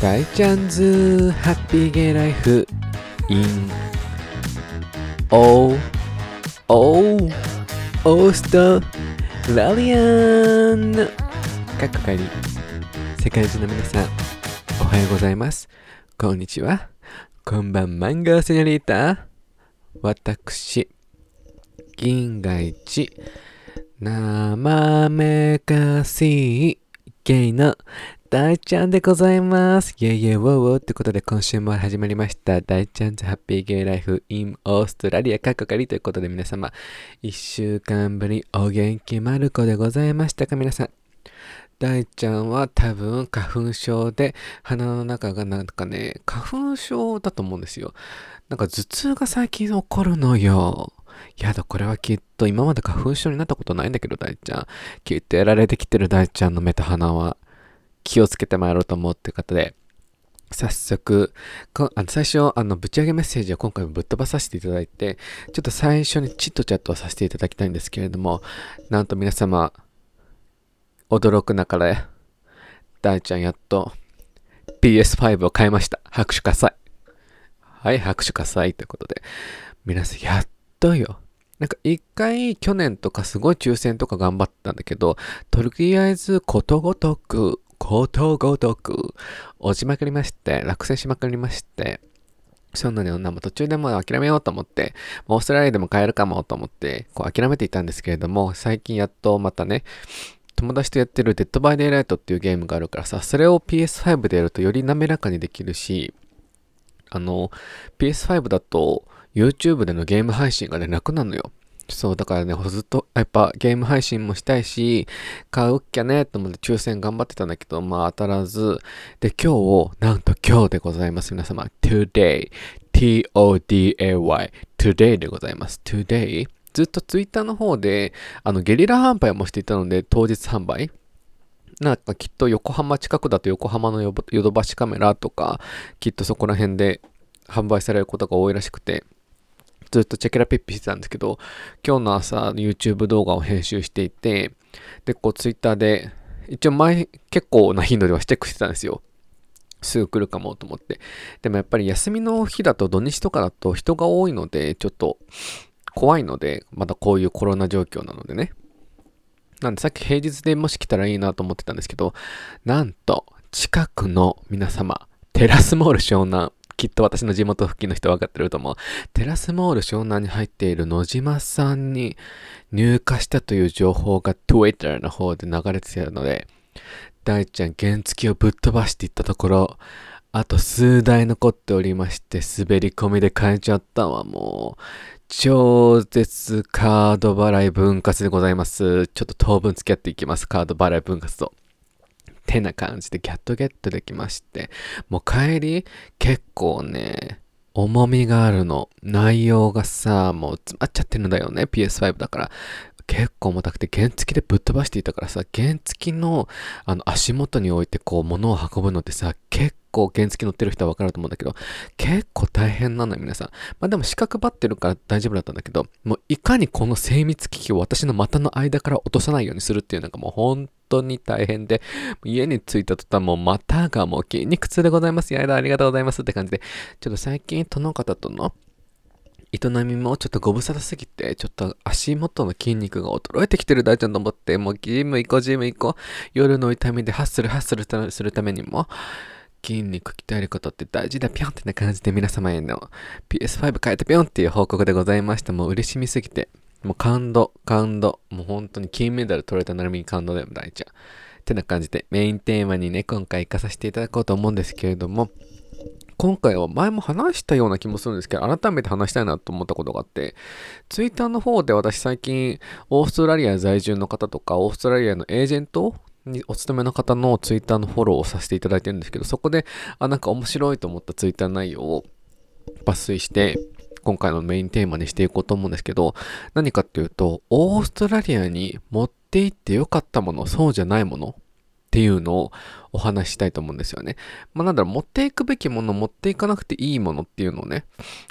大ちゃんズハッピーゲイライフ in オーオーオーストラリアンかっこかり。世界中の皆さんおはようございます。こんにちは。こんばんマンゴーセニョリータ私銀河一。生めかしいゲイの大ちゃんでございます。イェイイェイウォーウォーってことで今週も始まりました。大ちゃんズハッピーゲイライフ in オーストラリアかっこかりということで皆様、一週間ぶりお元気まる子でございましたか皆さん。大ちゃんは多分花粉症で鼻の中がなんかね、花粉症だと思うんですよ。なんか頭痛が最近起こるのよ。やだ、これはきっと今まで花粉症になったことないんだけど、大ちゃん。きっとやられてきてる大ちゃんの目と鼻は。気をつけてまいろうと思うっていう方で、早速、こあの最初、あの、ぶち上げメッセージを今回もぶっ飛ばさせていただいて、ちょっと最初にチットチャットをさせていただきたいんですけれども、なんと皆様、驚くなかれ、大ちゃんやっと PS5 を買いました。拍手喝采。はい、拍手喝采ということで、皆さんやっとよ。なんか一回去年とかすごい抽選とか頑張ったんだけど、とりあえずことごとく、ことごとく、落ちまくりまして、落選しまくりまして、そんなの、も途中でもう諦めようと思って、オーストラリアでも買えるかもと思って、こう諦めていたんですけれども、最近やっとまたね、友達とやってる Dead by Daylight っていうゲームがあるからさ、それを PS5 でやるとより滑らかにできるし、あの、PS5 だと YouTube でのゲーム配信がね、楽なのよ。そう、だからね、ずっと、やっぱゲーム配信もしたいし、買うっきゃね、と思って抽選頑張ってたんだけど、まあ当たらず、で、今日、なんと今日でございます。皆様、today, t-o-d-a-y, today でございます。today, ずっとツイッターの方で、あの、ゲリラ販売もしていたので、当日販売。なんかきっと横浜近くだと横浜のヨドバシカメラとか、きっとそこら辺で販売されることが多いらしくて、ずっとチェケラピッピしてたんですけど、今日の朝 YouTube 動画を編集していて、で、こう Twitter で、一応前結構な頻度ではチェックしてたんですよ。すぐ来るかもと思って。でもやっぱり休みの日だと土日とかだと人が多いので、ちょっと怖いので、まだこういうコロナ状況なのでね。なんでさっき平日でもし来たらいいなと思ってたんですけど、なんと近くの皆様、テラスモール湘南、きっと私の地元付近の人分かってると思う。テラスモール湘南に入っている野島さんに入荷したという情報が Twitter の方で流れてたので、大ちゃん原付をぶっ飛ばしていったところ、あと数台残っておりまして、滑り込みで買えちゃったわ、もう。超絶カード払い分割でございます。ちょっと当分付き合っていきます。カード払い分割と。てな感じでギャットゲットできまして。もう帰り結構ね、重みがあるの。内容がさ、もう詰まっちゃってるんだよね。PS5 だから。結構重たくて原付でぶっ飛ばしていたからさ、原付のあの足元に置いてこう物を運ぶのってさ、結構原付乗ってる人はわかると思うんだけど、結構大変なのよ、皆さん。まあでも四角ばってるから大丈夫だったんだけど、もういかにこの精密機器を私の股の間から落とさないようにするっていうのがもう本当に大変で、家に着いた途端もう股がもう筋肉痛でございます。やだ、ありがとうございますって感じで、ちょっと最近その方との営みもちょっとご無沙汰すぎて、ちょっと足元の筋肉が衰えてきてる大ちゃんと思って、もうジム行こう、ジム行こう。夜の痛みでハッスルハッスルするためにも、筋肉鍛えることって大事だ、ぴょんってな感じで皆様への PS5 変えてぴょんっていう報告でございました。もう嬉しみすぎて、もう感動、感動。もう本当に金メダル取れたならみに感動だよ、大ちゃん。ってな感じで、メインテーマにね、今回行かさせていただこうと思うんですけれども、今回は前も話したような気もするんですけど、改めて話したいなと思ったことがあって、ツイッターの方で私最近、オーストラリア在住の方とか、オーストラリアのエージェントにお勤めの方のツイッターのフォローをさせていただいてるんですけど、そこで、あ、なんか面白いと思ったツイッター内容を抜粋して、今回のメインテーマにしていこうと思うんですけど、何かっていうと、オーストラリアに持って行ってよかったもの、そうじゃないものっていうのをお話ししたいと思うんですよね。まあなんだろう、持っていくべきもの、持っていかなくていいものっていうのをね、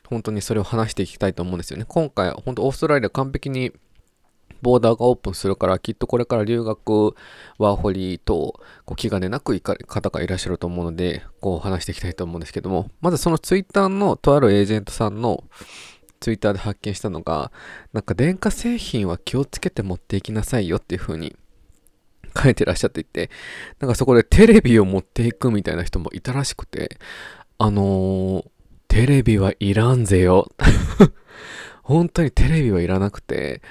本当にそれを話していきたいと思うんですよね。今回、本当オーストラリア完璧にボーダーがオープンするから、きっとこれから留学、ワーホリと、こう気兼ねなく行かれる方がいらっしゃると思うので、こう話していきたいと思うんですけども、まずそのツイッターのとあるエージェントさんのツイッターで発見したのが、なんか電化製品は気をつけて持っていきなさいよっていう風に書いてらっしゃっていて、なんかそこでテレビを持っていくみたいな人もいたらしくて、あのー、テレビはいらんぜよ。本当にテレビはいらなくて、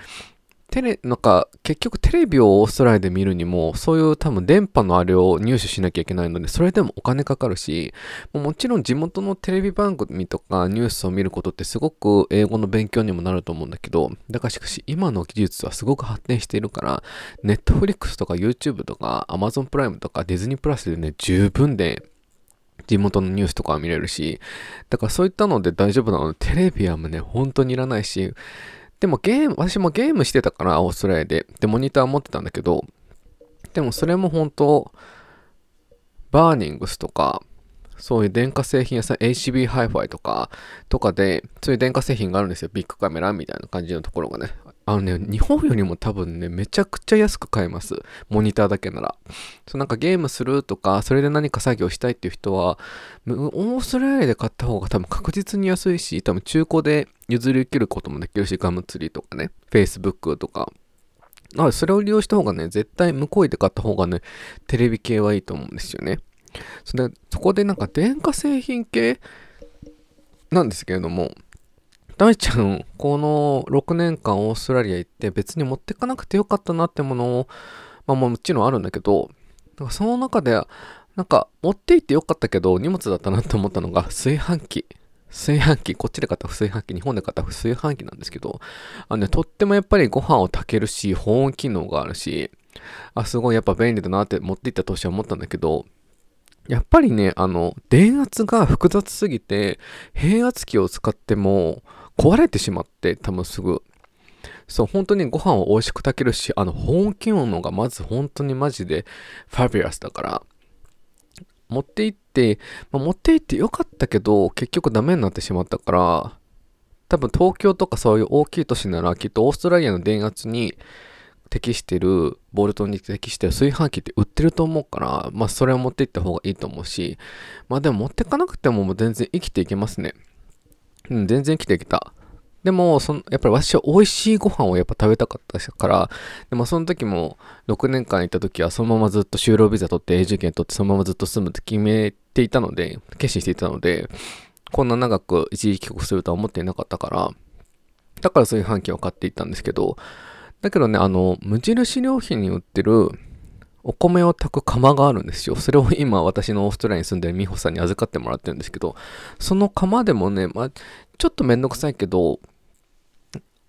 テレ、なんか、結局テレビをオーストラリアで見るにも、そういう多分電波のあれを入手しなきゃいけないので、それでもお金かかるし、もちろん地元のテレビ番組とかニュースを見ることってすごく英語の勉強にもなると思うんだけど、だからしかし今の技術はすごく発展しているから、Netflix とか YouTube とか Amazon プライムとかディズニープラスでね、十分で地元のニュースとかは見れるし、だからそういったので大丈夫なので、テレビはもうね、本当にいらないし、でもゲーム、私もゲームしてたから、オーストラリアで。で、モニター持ってたんだけど、でもそれも本当、 Bunnings とか、そういう電化製品屋さん、HB ハイファイとか、とかで、そういう電化製品があるんですよ。ビッグカメラみたいな感じのところがね。あのね、日本よりも多分ね、めちゃくちゃ安く買えます。モニターだけなら。そうなんかゲームするとか、それで何か作業したいっていう人は、オーストラリアで買った方が多分確実に安いし、多分中古で譲り受けることもできるし、ガムツリーとかね、Facebook とか。あそれを利用した方がね、絶対向こうで買った方がね、テレビ系はいいと思うんですよね。それで、そこでなんか電化製品系なんですけれども、大ちゃん、この6年間オーストラリア行って別に持ってかなくてよかったなってものを、まあもちろんあるんだけど、かその中で、なんか持って行ってよかったけど荷物だったなって思ったのが炊飯器。炊飯器、こっちで買った炊飯器、日本で買った炊飯器なんですけど、あのね、とってもやっぱりご飯を炊けるし、保温機能があるし、あ、すごいやっぱ便利だなって持って行った年は思ったんだけど、やっぱりね、あの、電圧が複雑すぎて、変圧器を使っても、壊れてしまって、多分すぐ。そう、本当にご飯を美味しく炊けるし、あの、保温機能がまず本当にマジでファビュラスだから、持って行って、まあ、持って行ってよかったけど、結局ダメになってしまったから、多分東京とかそういう大きい都市なら、きっとオーストラリアの電圧に適してる、ボルトに適してる炊飯器って売ってると思うから、まあそれを持って行った方がいいと思うし、まあでも持ってかなくても全然生きていけますね。うん、全然来てきた。でも、その、やっぱり私は美味しいご飯をやっぱ食べたかったから、でもその時も6年間行った時はそのままずっと就労ビザ取って永住権取ってそのままずっと住むって決めていたので、決心していたので、こんな長く一時帰国するとは思っていなかったから、だからそういう半径を買っていったんですけど、だけどね、あの、無印良品に売ってるお米を炊く釜があるんですよ。それを今私のオーストラリアに住んでる美穂さんに預かってもらってるんですけど、その釜でもね、まあ、ちょっとめんどくさいけど、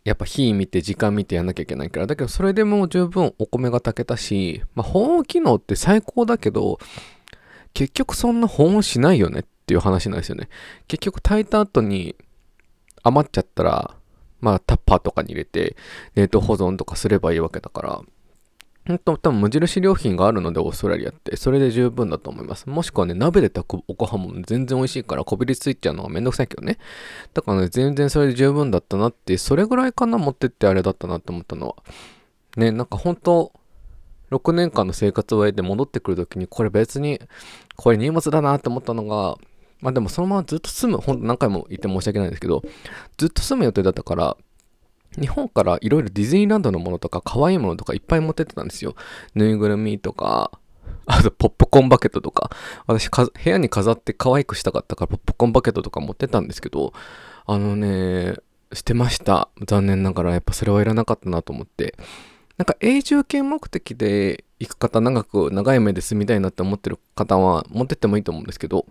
やっぱ火見て時間見てやんなきゃいけないから。だけどそれでも十分お米が炊けたし、まあ保温機能って最高だけど、結局そんな保温しないよねっていう話なんですよね。結局炊いた後に余っちゃったら、まあタッパーとかに入れて冷凍保存とかすればいいわけだから、本当多分無印良品があるので、オーストラリアって。それで十分だと思います。もしくはね、鍋で炊くおこはも全然美味しいから、こびりついちゃうのがめんどくさいけどね。だからね、全然それで十分だったなって、それぐらいかな、持ってってあれだったなって思ったのは。ね、なんか本当6年間の生活を終えて戻ってくるときに、これ別に、これ荷物だなって思ったのが、まあでもそのままずっと住む、ほんと何回も言って申し訳ないんですけど、ずっと住む予定だったから、日本からいろいろディズニーランドのものとか可愛いものとかいっぱい持ってってたんですよ。ぬいぐるみとか、あとポップコーンバケットとか、私部屋に飾って可愛くしたかったからポップコーンバケットとか持ってたんですけど、あのね、してました。残念ながらやっぱそれはいらなかったなと思って。なんか永住権目的で行く方、長く長い目で住みたいなって思ってる方は持ってってもいいと思うんですけど、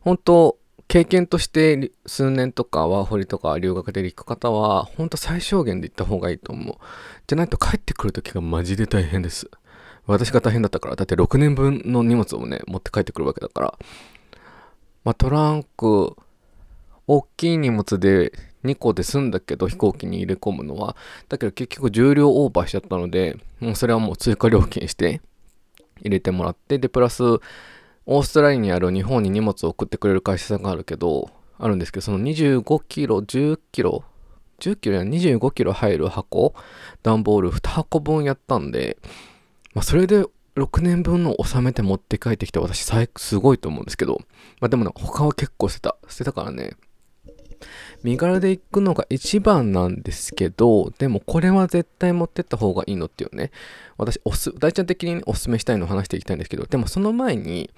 本当経験として数年とかワーホリとか留学で行く方は、ほんと最小限で行った方がいいと思う。じゃないと帰ってくる時がマジで大変です。私が大変だったから、だって6年分の荷物をね、持って帰ってくるわけだから。まあトランク、大きい荷物で2個で済んだけど飛行機に入れ込むのは、だけど結局重量オーバーしちゃったので、もうそれはもう追加料金して入れてもらって、で、プラス、オーストラリアにある日本に荷物を送ってくれる会社さんがあるけど、あるんですけど、その25キロ、10キロ10キロや25キロ入る箱、段ボール2箱分やったんで、まあ、それで6年分の収めて持って帰ってきた私、すごいと思うんですけど、まあ、でも、他は結構捨てた。捨てたからね。身軽で行くのが一番なんですけど、でもこれは絶対持ってった方がいいのっていうね、私、おす、大ちゃん的に、ね、おすすめしたいのを話していきたいんですけど、でもその前に、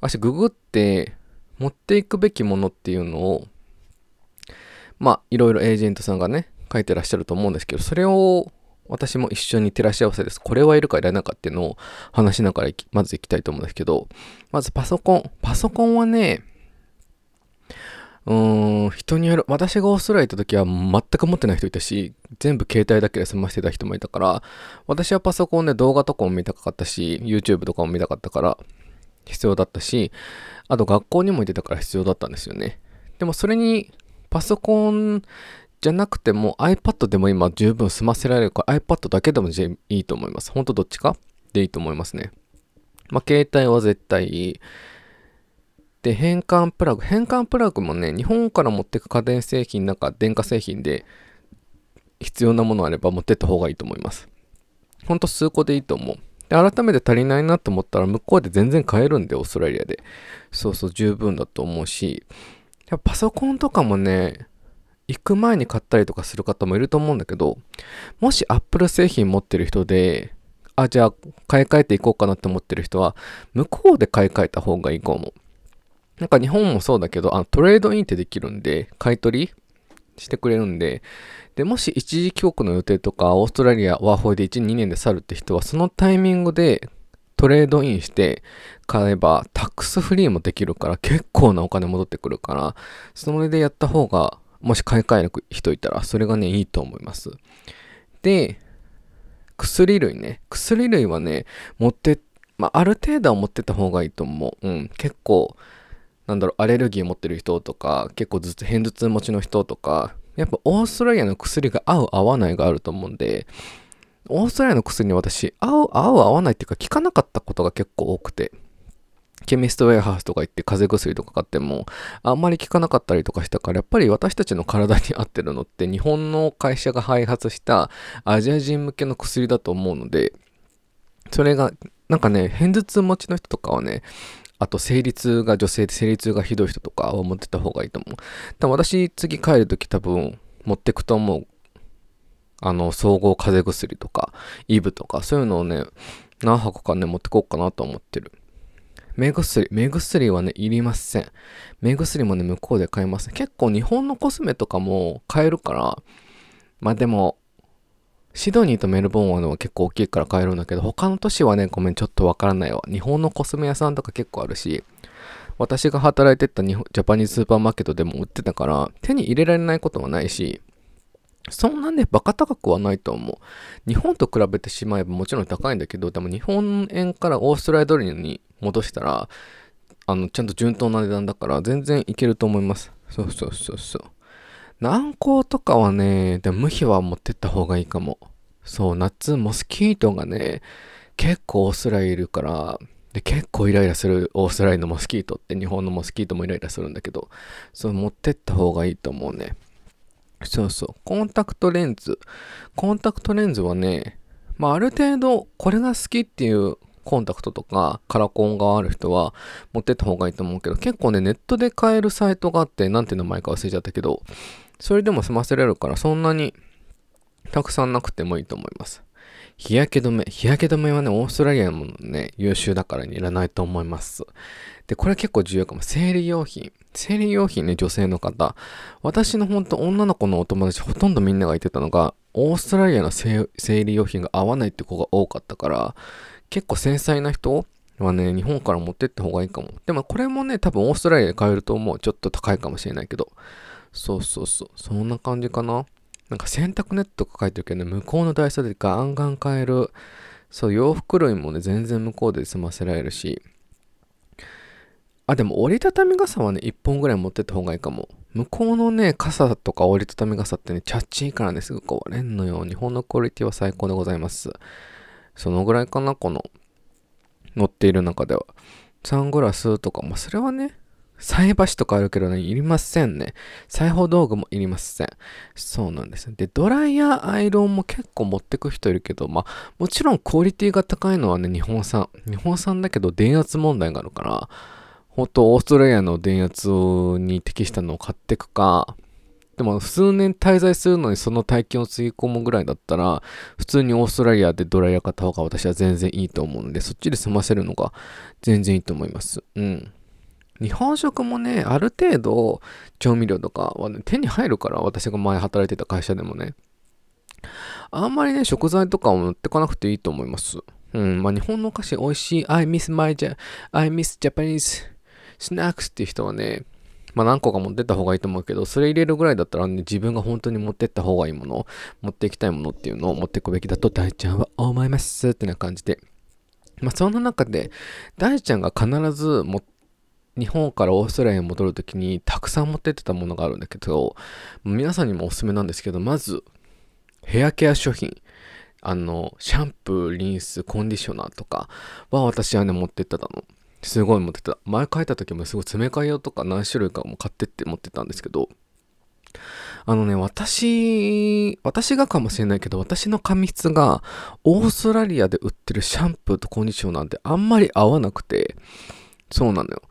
私、ググって、持っていくべきものっていうのを、まあ、いろいろエージェントさんがね、書いてらっしゃると思うんですけど、それを私も一緒に照らし合わせです。これはいるかいらないかっていうのを話しながらまず行きたいと思うんですけど、まずパソコン。パソコンはね、うーん、人による。私がオーストラリア行った時は全く持ってない人いたし、全部携帯だけで済ませてた人もいたから、私はパソコンで動画とかも見たかったし、YouTube とかも見たかったから、必要だったし、あと学校にも行ってたから必要だったんですよね。でもそれに、パソコンじゃなくても iPad でも今十分済ませられるから iPad だけでもいいと思います。ほんとどっちかでいいと思いますね。まあ、携帯は絶対いい。で、変換プラグ。変換プラグもね、日本から持ってく家電製品なんか電化製品で必要なものあれば持ってった方がいいと思います。ほんと数個でいいと思う。で、改めて足りないなと思ったら向こうで全然買えるんで、オーストラリアで。そうそう、十分だと思うし、パソコンとかもね、行く前に買ったりとかする方もいると思うんだけど、もし Apple 製品持ってる人で、あ、じゃあ買い替えていこうかなって思ってる人は、向こうで買い替えた方がいいかも。なんか日本もそうだけど、あのトレードインってできるんで、買い取りしてくれるんで、で、もし一時帰国の予定とか、オーストラリア、ワーホイで1、2年で去るって人は、そのタイミングでトレードインして買えば、タックスフリーもできるから、結構なお金戻ってくるから、それでやった方がもし買い替える人いたら、それがね、いいと思います。で、薬類ね。薬類はね、持って、まあ、ある程度は持ってた方がいいと思う。うん、結構、なんだろう、アレルギー持ってる人とか、結構ずつ偏頭痛持ちの人とか、やっぱオーストラリアの薬が合う合わないがあると思うんで、オーストラリアの薬に私、合う合う合わないっていうか効かなかったことが結構多くて、ケミストウェアハウスとか行って風邪薬とか買ってもあんまり効かなかったりとかしたからやっぱり私たちの体に合ってるのって日本の会社が開発したアジア人向けの薬だと思うのでそれがなんかね偏頭痛持ちの人とかはねあと生理痛が女性で生理痛がひどい人とかは持ってた方がいいと思う多分私次帰るとき多分持ってくと思うあの総合風邪薬とかイブとかそういうのをね何箱かね持ってこうかなと思ってる目薬。目薬はね、いりません。目薬もね、向こうで買えます。結構日本のコスメとかも買えるから、まあでも、シドニーとメルボンは結構大きいから買えるんだけど、他の都市はね、ごめん、ちょっとわからないわ。日本のコスメ屋さんとか結構あるし、私が働いてた日本ジャパニーズスーパーマーケットでも売ってたから、手に入れられないことはないし、そんなね、バカ高くはないと思う。日本と比べてしまえばもちろん高いんだけど、でも日本円からオーストラリアドルに戻したら、あの、ちゃんと順当な値段だから全然いけると思います。そうそうそうそう。軟膏とかはね、で無比は持ってった方がいいかも。そう、夏、モスキートがね、結構オーストラリアいるから、で、結構イライラするオーストラリアのモスキートって日本のモスキートもイライラするんだけど、そう持ってった方がいいと思うね。そうそう。コンタクトレンズ。コンタクトレンズはね、まあある程度これが好きっていうコンタクトとかカラコンがある人は持ってった方がいいと思うけど、結構ね、ネットで買えるサイトがあって、なんて名前か忘れちゃったけど、それでも済ませれるから、そんなにたくさんなくてもいいと思います。日焼け止め。日焼け止めはね、オーストラリアもね、優秀だからにいらないと思います。で、これ結構重要かも。生理用品。生理用品ね、女性の方。私の本当女の子のお友達ほとんどみんなが言ってたのが、オーストラリアの生理用品が合わないって子が多かったから、結構繊細な人はね、日本から持ってった方がいいかも。でもこれもね、多分オーストラリアで買えると思う。ちょっと高いかもしれないけど。そうそうそう。そんな感じかな。なんか洗濯ネットとか書いてるけどね、向こうのダイソーでガンガン買える。そう、洋服類もね、全然向こうで済ませられるし。あ、でも折りたたみ傘はね、1本ぐらい持ってった方がいいかも。向こうのね、傘とか折りたたみ傘ってね、チャッチーからね、すぐ壊れんのよ。日本のクオリティは最高でございます。そのぐらいかな、この、乗っている中では。サングラスとか、まあ、それはね、菜箸とかあるけどね、いりませんね。裁縫道具もいりません。そうなんです。で、ドライヤーアイロンも結構持ってく人いるけど、まあ、もちろんクオリティが高いのはね、日本産。日本産だけど電圧問題があるから、ほんとオーストラリアの電圧に適したのを買ってくか、でも数年滞在するのにその体験をつぎ込むぐらいだったら、普通にオーストラリアでドライヤー買った方が私は全然いいと思うんで、そっちで済ませるのが全然いいと思います。うん。日本食もね、ある程度調味料とかは、ね、手に入るから、私が前働いてた会社でもね。あんまりね、食材とかを持ってかなくていいと思います。うん、まあ日本のお菓子美味しい。I miss my, I miss Japanese snacks っていう人はね、まあ何個か持ってった方がいいと思うけど、それ入れるぐらいだったらね、自分が本当に持ってった方がいいもの、持っていきたいものっていうのを持っていくべきだと大ちゃんは思いますってな感じで。まあそんな中で、大ちゃんが必ず持っ日本からオーストラリアに戻るときにたくさん持ってってたものがあるんだけど、皆さんにもおすすめなんですけど、まず、ヘアケア商品。あの、シャンプー、リンス、コンディショナーとかは私はね、持ってってたの。すごい持ってた。前書いた時もすごい詰め替え用とか何種類かも買ってって持ってたんですけど、あのね、私、私がかもしれないけど、私の髪質がオーストラリアで売ってるシャンプーとコンディショナーってあんまり合わなくて、そうなのよ。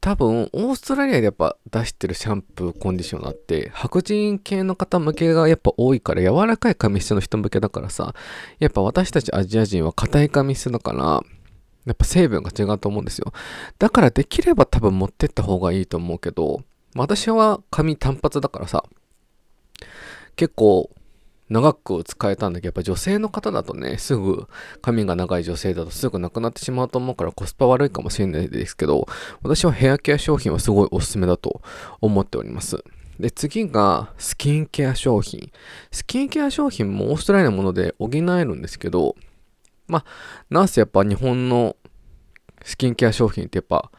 多分、オーストラリアでやっぱ出してるシャンプー、コンディショナーって、白人系の方向けがやっぱ多いから、柔らかい髪質の人向けだからさ、やっぱ私たちアジア人は硬い髪質だから、やっぱ成分が違うと思うんですよ。だからできれば多分持ってった方がいいと思うけど、私は髪単発だからさ、結構長く使えたんだけど、やっぱ女性の方だとね、すぐ髪が長い女性だとすぐなくなってしまうと思うからコスパ悪いかもしれないですけど、私はヘアケア商品はすごいおすすめだと思っております。で、次がスキンケア商品。スキンケア商品もオーストラリアのもので補えるんですけど、まあ、なんせやっぱ日本のスキンケア商品ってやっぱ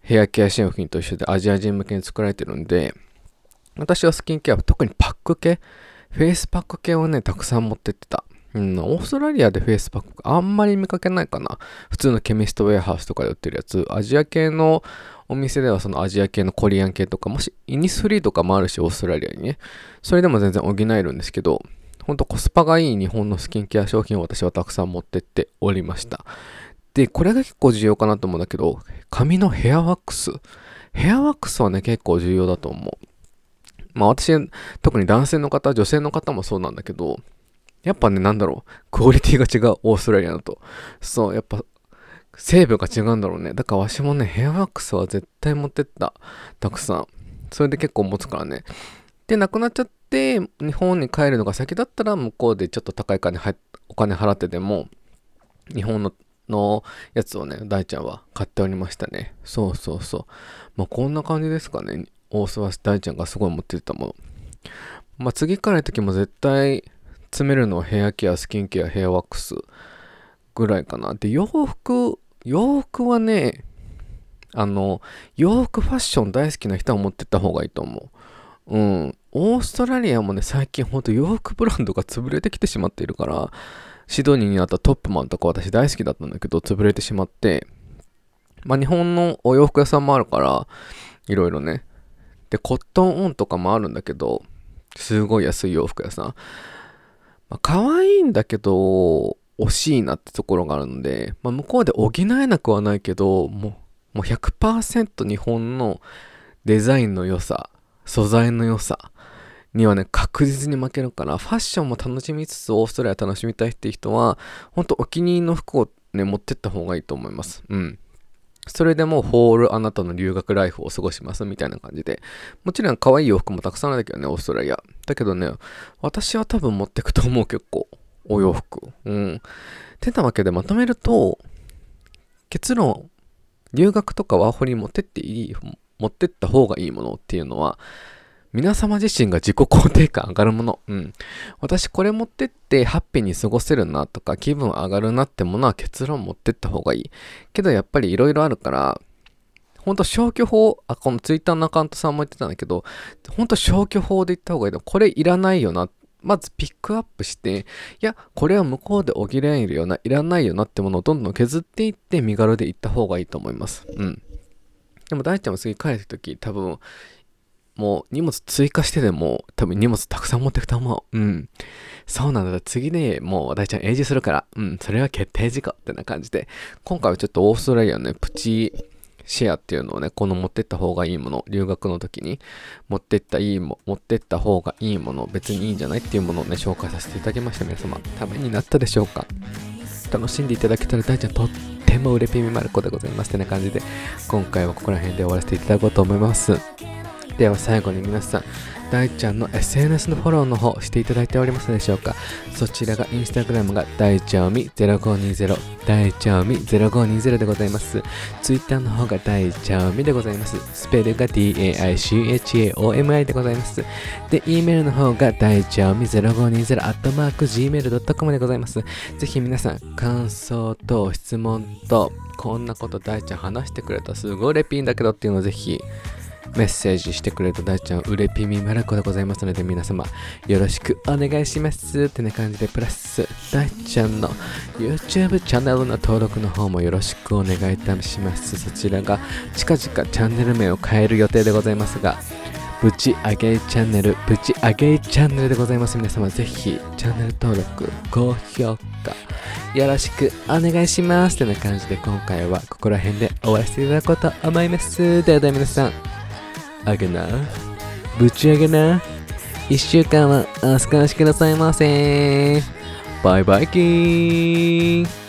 ヘアケア商品と一緒でアジア人向けに作られてるんで、私はスキンケア、特にパック系、フェイスパック系をね、たくさん持ってってた。うん、オーストラリアでフェイスパックあんまり見かけないかな。普通の Chemist Warehouse とかで売ってるやつ。アジア系のお店ではそのアジア系のコリアン系とか、もしイニスフリーとかもあるし、オーストラリアにね。それでも全然補えるんですけど、ほんとコスパがいい日本のスキンケア商品を私はたくさん持ってっておりました。で、これが結構重要かなと思うんだけど、髪のヘアワックス。ヘアワックスはね、結構重要だと思う。まあ私、特に男性の方、女性の方もそうなんだけど、やっぱね、なんだろう、クオリティが違う、オーストラリアだと。そう、やっぱ、成分が違うんだろうね。だからわしもね、ヘアワックスは絶対持ってった。たくさん。それで結構持つからね。で、なくなっちゃって、日本に帰るのが先だったら、向こうでちょっと高い金お金払ってでも、日本ののやつをね、大ちゃんは買っておりましたね。そうそうそう。まあ、こんな感じですかね。大須は大ちゃんがすごい持ってたもの。まあ、次からの時も絶対詰めるのはヘアケア、スキンケア、ヘアワックスぐらいかな。で、洋服、洋服はね、あの、洋服ファッション大好きな人は持ってった方がいいと思う。うん。オーストラリアもね、最近ほんと洋服ブランドが潰れてきてしまっているから、シドニーにあったトップマンとか私大好きだったんだけど、潰れてしまって、まあ日本のお洋服屋さんもあるから、いろいろね、で、コットンオンとかもあるんだけど、すごい安い洋服屋さん。まあ、可愛いんだけど、惜しいなってところがあるので、まあ、向こうで補えなくはないけど、もう、もう100%日本のデザインの良さ、素材の良さにはね、確実に負けるから、ファッションも楽しみつつ、オーストラリア楽しみたいっていう人は、ほんとお気に入りの服をね、持ってった方がいいと思います。うん。それでもホールあなたの留学ライフを過ごしますみたいな感じで。もちろん可愛い洋服もたくさんあるけどね、オーストラリア。だけどね、私は多分持ってくと思う結構。お洋服。うん。てなわけでまとめると、結論、留学とかワーホリ持ってっていい、持ってった方がいいものっていうのは、皆様自身が自己肯定感上がるもの。うん。私これ持ってってハッピーに過ごせるなとか気分上がるなってものは結論持ってった方がいい。けどやっぱり色々あるから、ほんと消去法、あ、このツイッターのアカウントさんも言ってたんだけど、ほんと消去法で言った方がいいのこれいらないよな。まずピックアップして、いや、これは向こうで補えるような、いらないよなってものをどんどん削っていって身軽でいった方がいいと思います。うん。でも大ちゃんも次帰るとき多分、もう荷物追加してでも多分荷物たくさん持ってくと思う。うん。そうなんだ。次ね、もう大ちゃん永住するから。うん。それは決定事項ってな感じで。今回はちょっとオーストラリアのね、プチシェアっていうのをね、この持ってった方がいいもの、留学の時に持ってったいいも、持ってった方がいいもの、別にいいんじゃないっていうものをね、紹介させていただきました。皆様、ためになったでしょうか楽しんでいただけたら大ちゃんとってもうれぴみまる子でございますってな感じで、今回はここら辺で終わらせていただこうと思います。では最後に皆さん、大ちゃんの SNS のフォローの方していただいておりますでしょうか？そちらがインスタグラムが大ちゃおみ0520大ちゃおみ0520でございます。ツイッターの方が大ちゃおみでございます。スペルが DAICHAOMI でございます。で E メールの方が大ちゃおみ0520アットマーク Gmail.com でございます。ぜひ皆さん感想と質問とこんなこと大ちゃん話してくれたすごいレピンだけどっていうのをぜひメッセージしてくれる大ちゃんうれぴみまる子でございますので皆様よろしくお願いしますってな感じでプラス大ちゃんの YouTube チャンネルの登録の方もよろしくお願いいたしますそちらが近々チャンネル名を変える予定でございますがぶち上げチャンネル、ぶち上げチャンネルでございます。皆様ぜひチャンネル登録、高評価、よろしくお願いします。という感じで今回はここら辺で終わらせていただこうと思います。ではでは皆さん、あげな。ぶち上げな。一週間はお過ごしくださいませ。バイバイキーン。